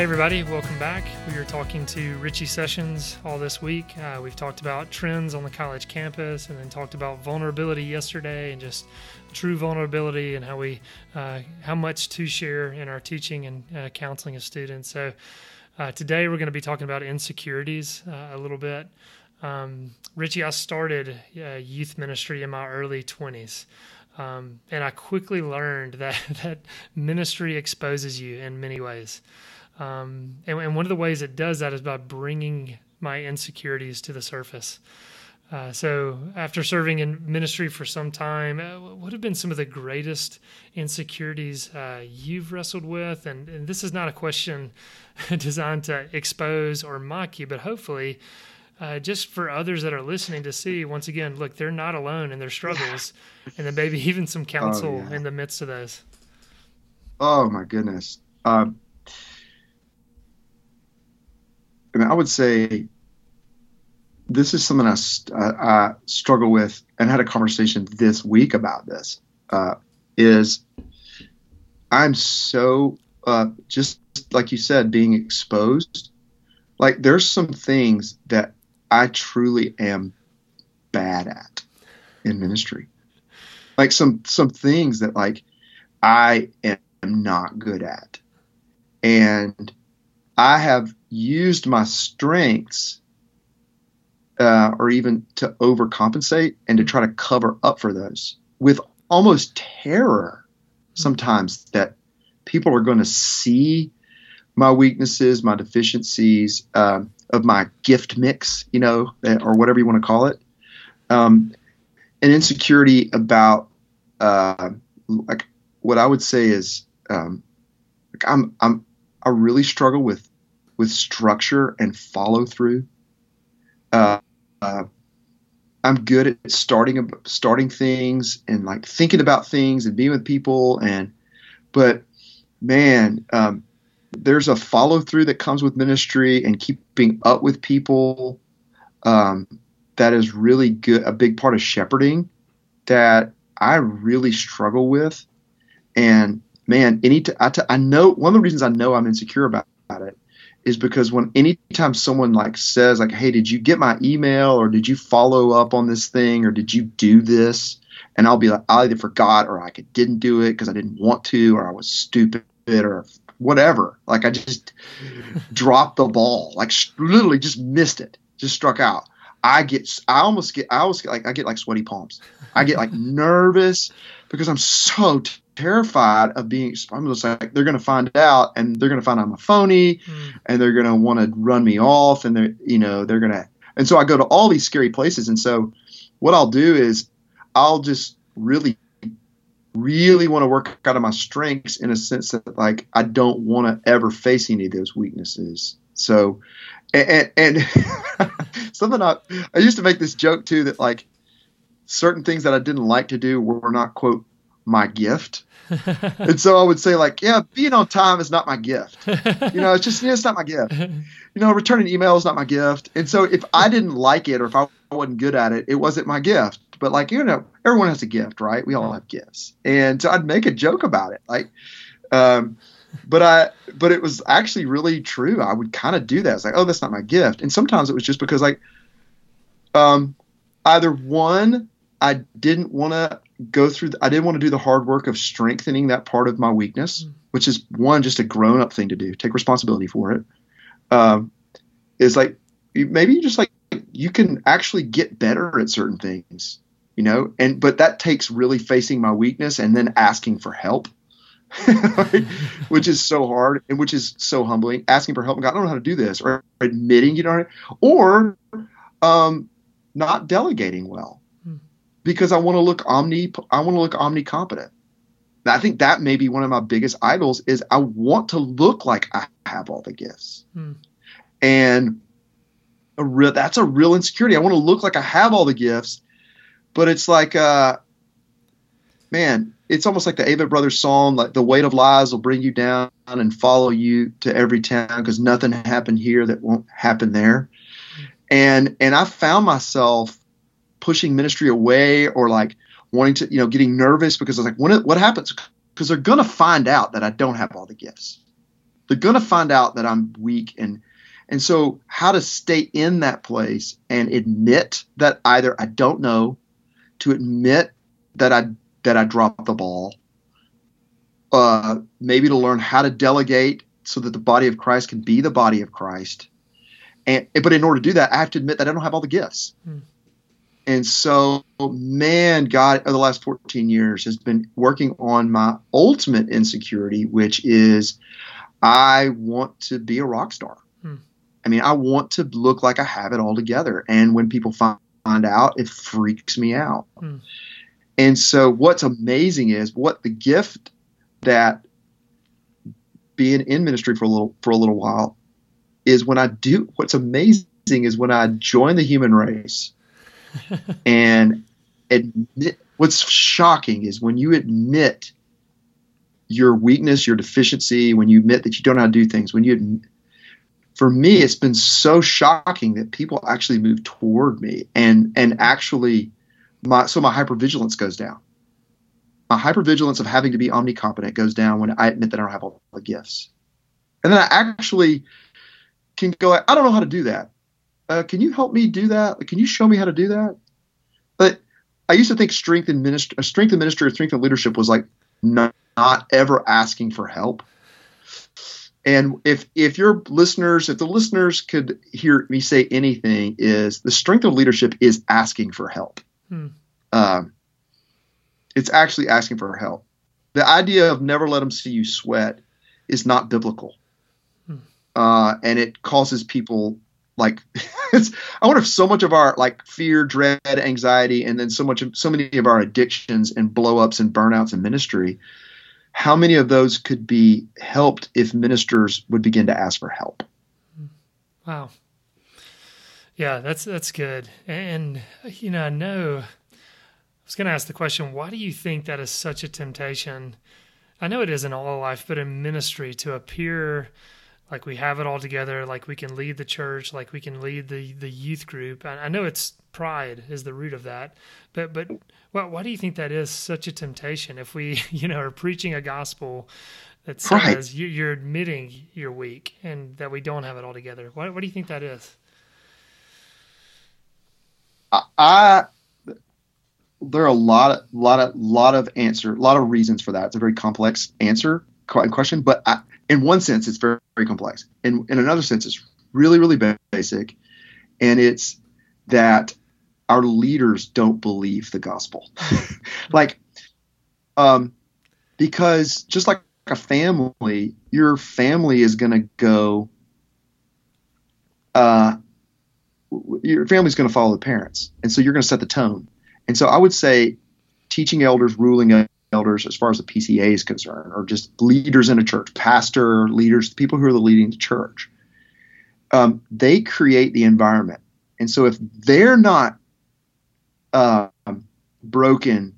Hey, everybody, welcome back. We are talking to Richie Sessions all this week. Uh, we've talked about trends on the college campus and then talked about vulnerability yesterday and just true vulnerability and how we, uh, how much to share in our teaching and uh, counseling of students. So, uh, today we're going to be talking about insecurities uh, a little bit. Um, Richie, I started uh, youth ministry in my early 20s. Um, and I quickly learned that, that ministry exposes you in many ways. Um, and, and, one of the ways it does that is by bringing my insecurities to the surface. Uh, so, after serving in ministry for some time, uh, what have been some of the greatest insecurities uh, you've wrestled with? And, and, this is not a question designed to expose or mock you, but hopefully, uh, just for others that are listening to see, once again, look, they're not alone in their struggles, yeah. and then maybe even some counsel oh, yeah. in the midst of those. Oh, my goodness. Um, I I would say this is something I, I, I, struggle with and had a conversation this week about this. Uh, is I'm so uh, just like you said, being exposed. Like there's some things that I truly am bad at in ministry. Like some some things that like I am not good at, and I have used my strengths uh, or even to overcompensate and to try to cover up for those with almost terror sometimes that people are going to see my weaknesses, my deficiencies um, of my gift mix, you know, eh, or whatever you want to call it. Um, an insecurity about uh, like what I would say is um, like I'm I'm I really struggle with with structure and follow through. Uh, uh, I'm good at starting starting things and like thinking about things and being with people and but man um, there's a follow through that comes with ministry and keeping up with people um, that is really good a big part of shepherding that I really struggle with and man any t- I, t- I know one of the reasons I know I'm insecure about, about it is because when anytime someone like says like hey did you get my email or did you follow up on this thing or did you do this? And i'll be like i either forgot or i didn't do it because i didn't want to or i was stupid or whatever. Like i just dropped the ball. Like literally just missed it. Just struck out. I get i almost get i almost get like i get like sweaty palms. I get like nervous because i'm so t- terrified of being I'm just like they're going to find out and they're going to find I'm a phony mm. and they're going to want to run me off and they're you know they're going to and so I go to all these scary places and so what I'll do is I'll just really really want to work out of my strengths in a sense that like I don't want to ever face any of those weaknesses so and, and, and something I I used to make this joke too that like certain things that I didn't like to do were not quote my gift. and so I would say like, yeah, being on time is not my gift. You know, it's just it's not my gift. You know, returning email is not my gift. And so if I didn't like it or if I wasn't good at it, it wasn't my gift. But like, you know, everyone has a gift, right? We all have gifts. And so I'd make a joke about it. Like, um, but I, but it was actually really true. I would kind of do that. It's like, oh, that's not my gift. And sometimes it was just because like, um, either one, I didn't want to go through. I didn't want to do the hard work of strengthening that part of my weakness, mm. which is one just a grown up thing to do. Take responsibility for it. Um, is like maybe you just like you can actually get better at certain things, you know. And but that takes really facing my weakness and then asking for help. which is so hard and which is so humbling. Asking for help, and God, I don't know how to do this, or admitting you don't, or um, not delegating well because I want to look omni I want to look omnicompetent. I think that may be one of my biggest idols is I want to look like I have all the gifts. Hmm. And a real that's a real insecurity. I want to look like I have all the gifts, but it's like uh man, it's almost like the Avett Brothers song, like the weight of lies will bring you down and follow you to every town because nothing happened here that won't happen there. And and I found myself pushing ministry away or like wanting to, you know, getting nervous because I was like, what happens? Because they're gonna find out that I don't have all the gifts. They're gonna find out that I'm weak and and so how to stay in that place and admit that either I don't know, to admit that I that I dropped the ball, uh, maybe to learn how to delegate so that the body of Christ can be the body of Christ. And but in order to do that, I have to admit that I don't have all the gifts. Hmm. And so, man, God, over the last 14 years has been working on my ultimate insecurity, which is I want to be a rock star. Hmm. I mean, I want to look like I have it all together. And when people find, out, it freaks me out. Hmm. And so, what's amazing is what the gift that being in ministry for a little for a little while is when I do. What's amazing is when I join the human race and admit. What's shocking is when you admit your weakness, your deficiency, when you admit that you don't know how to do things, when you admit, for me, it's been so shocking that people actually move toward me and and actually my so my hypervigilance goes down. My hypervigilance of having to be omnicompetent goes down when I admit that I don't have all the gifts, and then I actually can go. I don't know how to do that. Uh, can you help me do that? Can you show me how to do that? But I used to think strength in ministry, uh, strength in ministry, or strength in leadership was like not, not ever asking for help. And if if your listeners, if the listeners could hear me say anything, is the strength of leadership is asking for help. Hmm. Um, it's actually asking for help. The idea of never let them see you sweat is not biblical, Hmm. uh, and it causes people like. it's, I wonder if so much of our like fear, dread, anxiety, and then so much of so many of our addictions and blowups and burnouts in ministry how many of those could be helped if ministers would begin to ask for help? Wow. Yeah, that's that's good. And you know, I know I was going to ask the question, why do you think that is such a temptation? I know it is in all life, but in ministry to appear like we have it all together, like we can lead the church, like we can lead the the youth group. I, I know it's pride is the root of that, but but why, why do you think that is such a temptation? If we you know are preaching a gospel that says Right. you, you're admitting you're weak and that we don't have it all together, why, what do you think that is? I, I there are a lot of lot of lot of answer, a lot of reasons for that. It's a very complex answer question, but I, in one sense, it's very very complex. In in another sense, it's really really basic, and it's that our leaders don't believe the gospel, like, um, because just like a family, your family is going to go. Uh, your family's going to follow the parents, and so you're going to set the tone. And so I would say, teaching elders, ruling elders, as far as the PCA is concerned, or just leaders in a church, pastor leaders, people who are the leading the church, um, they create the environment. And so if they're not um, broken,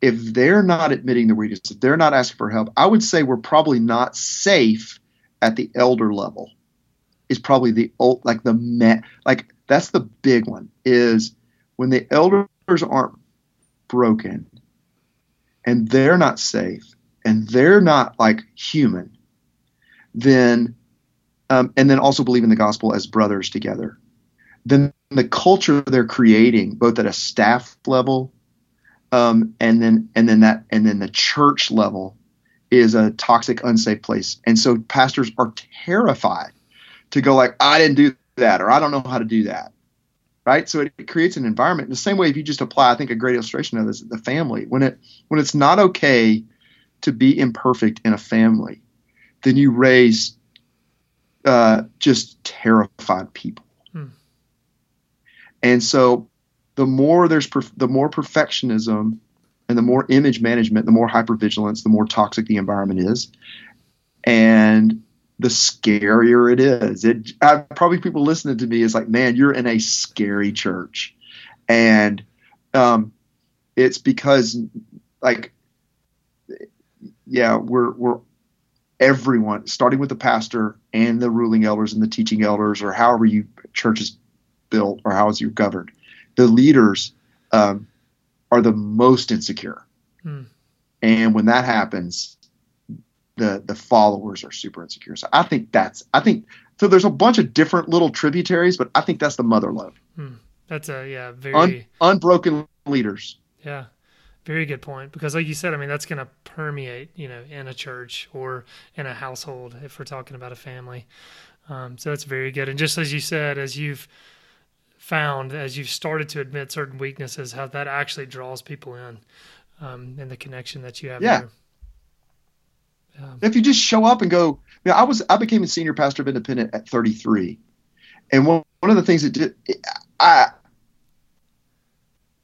if they're not admitting the weakness, if they're not asking for help, I would say we're probably not safe at the elder level. Is probably the old like the met like that's the big one is when the elders aren't broken and they're not safe and they're not like human then um, and then also believe in the gospel as brothers together then the culture they're creating both at a staff level um, and then and then that and then the church level is a toxic unsafe place. And so pastors are terrified to go like i didn't do that or i don't know how to do that right? So it, it creates an environment. In the same way if you just apply i think a great illustration of this is the family. When it when it's not okay to be imperfect in a family then you raise uh, just terrified people. Hmm. and so the more there's perf- the more perfectionism and the more image management, the more hypervigilance, the more toxic the environment is, and the scarier it is. It I, probably people listening to me is like, man, you're in a scary church, and um, it's because like, yeah, we're we're everyone, starting with the pastor and the ruling elders and the teaching elders, or however you church is built or how is you governed, the leaders um, are the most insecure. Hmm. And when that happens, the the followers are super insecure. So I think that's I think so. There's a bunch of different little tributaries, but I think that's the mother lode. That's a yeah very Un, unbroken leaders. yeah very good point because like you said I mean that's going to permeate you know in a church or in a household if we're talking about a family. Um, so that's very good. And just as you said, as you've found as you've started to admit certain weaknesses, how that actually draws people in um, and the connection that you have. Yeah. there. Um, if you just show up and go, you know, I was I became a senior pastor of Independent at 33, and one one of the things that did I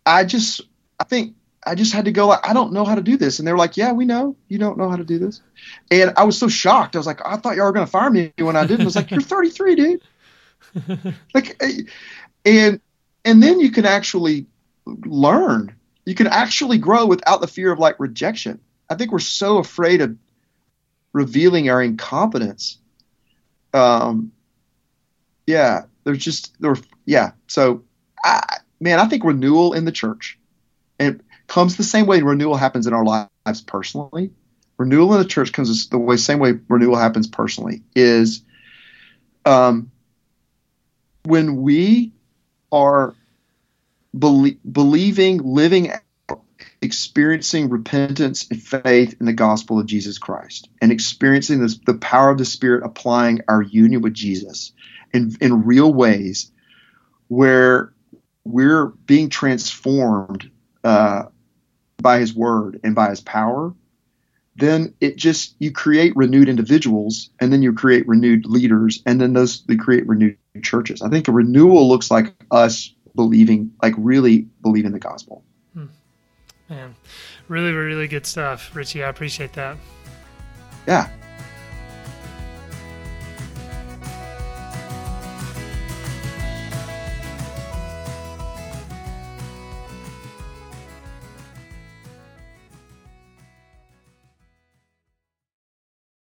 I just I think I just had to go like I don't know how to do this, and they were like, Yeah, we know you don't know how to do this, and I was so shocked. I was like, I thought y'all were gonna fire me when I didn't. I was like, You're 33, dude. like, eh, and and then you can actually learn. You can actually grow without the fear of like rejection. I think we're so afraid of revealing our incompetence. Um, yeah, there's just there. Yeah, so I, man, I think renewal in the church, and it comes the same way renewal happens in our lives personally. Renewal in the church comes the way same way renewal happens personally is, um, when we are belie- believing, living experiencing repentance and faith in the gospel of Jesus Christ and experiencing this, the power of the Spirit applying our union with Jesus in, in real ways where we're being transformed uh, by His Word and by His power, then it just, you create renewed individuals and then you create renewed leaders and then those, they create renewed churches. I think a renewal looks like us believing, like really believing the gospel. Man, really, really good stuff, Richie. I appreciate that. Yeah.